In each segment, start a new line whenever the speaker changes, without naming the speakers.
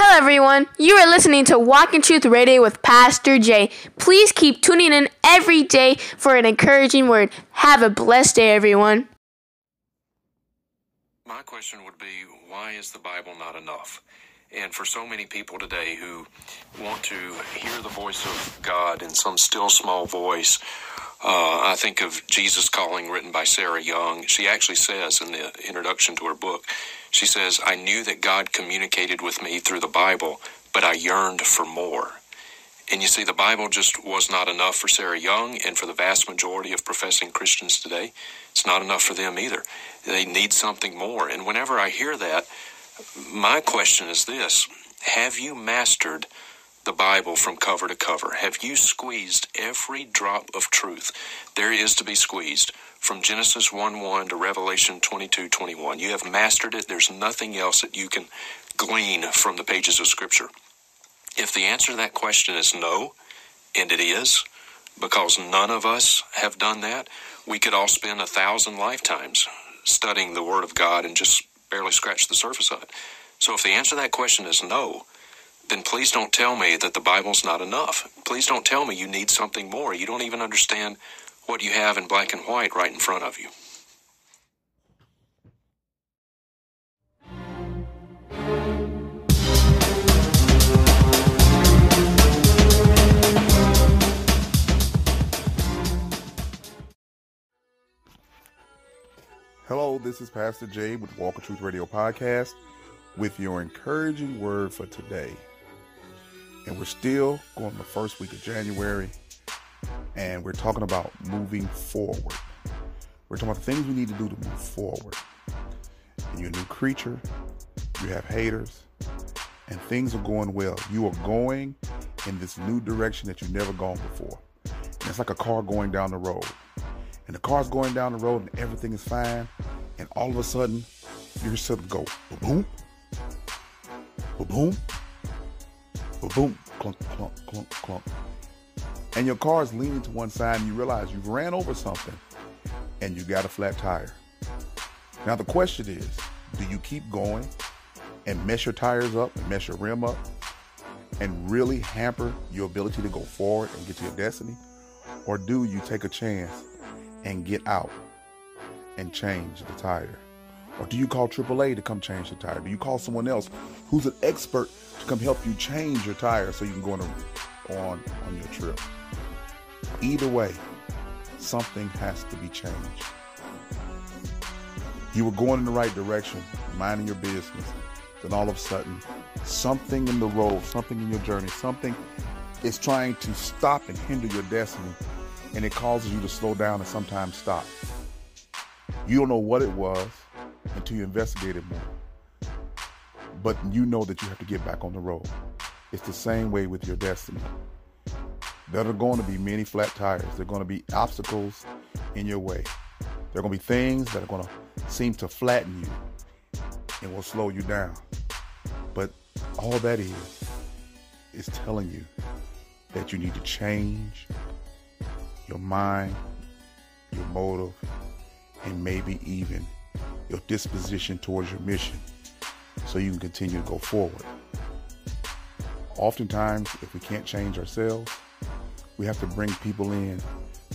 Hello, everyone. You are listening to Walk in Truth Radio with Pastor Jay. Please keep tuning in every day for an encouraging word. Have a blessed day, everyone.
My question would be why is the Bible not enough? And for so many people today who want to hear the voice of God in some still small voice, uh, I think of Jesus Calling, written by Sarah Young. She actually says in the introduction to her book, she says, I knew that God communicated with me through the Bible, but I yearned for more. And you see, the Bible just was not enough for Sarah Young and for the vast majority of professing Christians today. It's not enough for them either. They need something more. And whenever I hear that, my question is this Have you mastered the Bible from cover to cover? Have you squeezed every drop of truth there is to be squeezed from Genesis 1 1 to Revelation 22 21? You have mastered it. There's nothing else that you can glean from the pages of Scripture. If the answer to that question is no, and it is, because none of us have done that, we could all spend a thousand lifetimes studying the Word of God and just barely scratch the surface of it. So if the answer to that question is no, then please don't tell me that the Bible's not enough. Please don't tell me you need something more. You don't even understand what you have in black and white right in front of you.
Hello, this is Pastor Jay with Walk in Truth Radio Podcast with your encouraging word for today. And we're still going the first week of January, and we're talking about moving forward. We're talking about things we need to do to move forward. And you're a new creature, you have haters, and things are going well. You are going in this new direction that you've never gone before. And it's like a car going down the road. And the car's going down the road and everything is fine. And all of a sudden, you hear something go boom, boom, clunk, clunk, clunk, clunk. And your car is leaning to one side and you realize you've ran over something and you got a flat tire. Now the question is, do you keep going and mess your tires up and mess your rim up and really hamper your ability to go forward and get to your destiny? Or do you take a chance and get out and change the tire? Or do you call AAA to come change the tire? Do you call someone else who's an expert to come help you change your tire so you can go on, a, on, on your trip? Either way, something has to be changed. You were going in the right direction, minding your business, then all of a sudden, something in the road, something in your journey, something is trying to stop and hinder your destiny, and it causes you to slow down and sometimes stop. You don't know what it was until you investigate it more. But you know that you have to get back on the road. It's the same way with your destiny. There are going to be many flat tires. There are going to be obstacles in your way. There are going to be things that are going to seem to flatten you and will slow you down. But all that is, is telling you that you need to change your mind, your motive, and maybe even your disposition towards your mission so you can continue to go forward. Oftentimes, if we can't change ourselves, we have to bring people in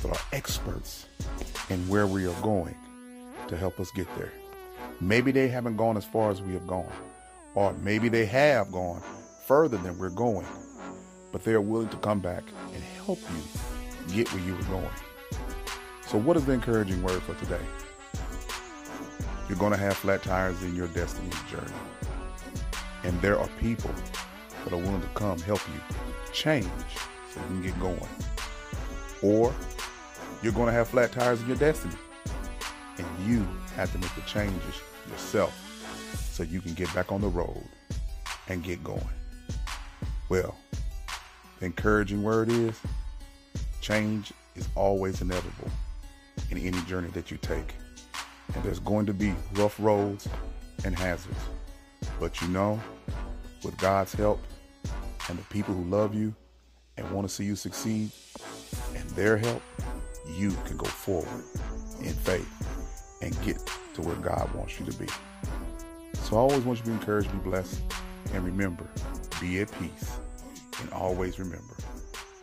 that are experts in where we are going to help us get there. Maybe they haven't gone as far as we have gone, or maybe they have gone further than we're going, but they're willing to come back and help you get where you were going. So, what is the encouraging word for today? You're going to have flat tires in your destiny journey. And there are people that are willing to come help you change so you can get going. Or you're going to have flat tires in your destiny. And you have to make the changes yourself so you can get back on the road and get going. Well, the encouraging word is change is always inevitable in any journey that you take. And there's going to be rough roads and hazards. But you know, with God's help and the people who love you and want to see you succeed and their help, you can go forward in faith and get to where God wants you to be. So I always want you to be encouraged, be blessed, and remember, be at peace, and always remember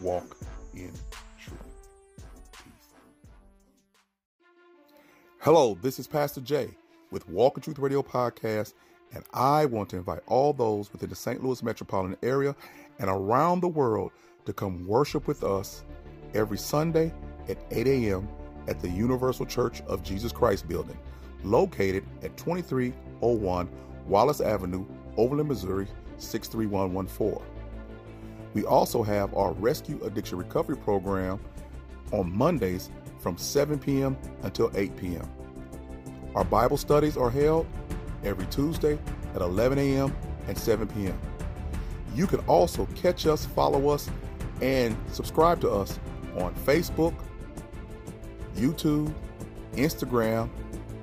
walk in Hello, this is Pastor Jay with Walk in Truth Radio Podcast, and I want to invite all those within the St. Louis metropolitan area and around the world to come worship with us every Sunday at 8 a.m. at the Universal Church of Jesus Christ building, located at 2301 Wallace Avenue, Overland, Missouri 63114. We also have our Rescue Addiction Recovery Program on Mondays from 7 p.m. until 8 p.m. Our Bible studies are held every Tuesday at 11 a.m. and 7 p.m. You can also catch us, follow us, and subscribe to us on Facebook, YouTube, Instagram,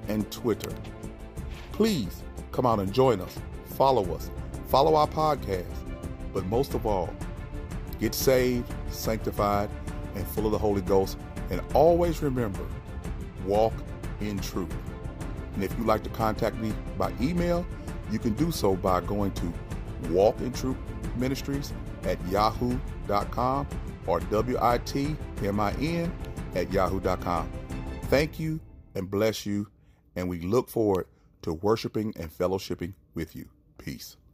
and Twitter. Please come out and join us, follow us, follow our podcast, but most of all, get saved, sanctified, and full of the Holy Ghost. And always remember, walk in truth. And if you'd like to contact me by email, you can do so by going to Walk in Truth Ministries at yahoo.com or W-I-T-M-I-N at yahoo.com. Thank you and bless you, and we look forward to worshiping and fellowshipping with you. Peace.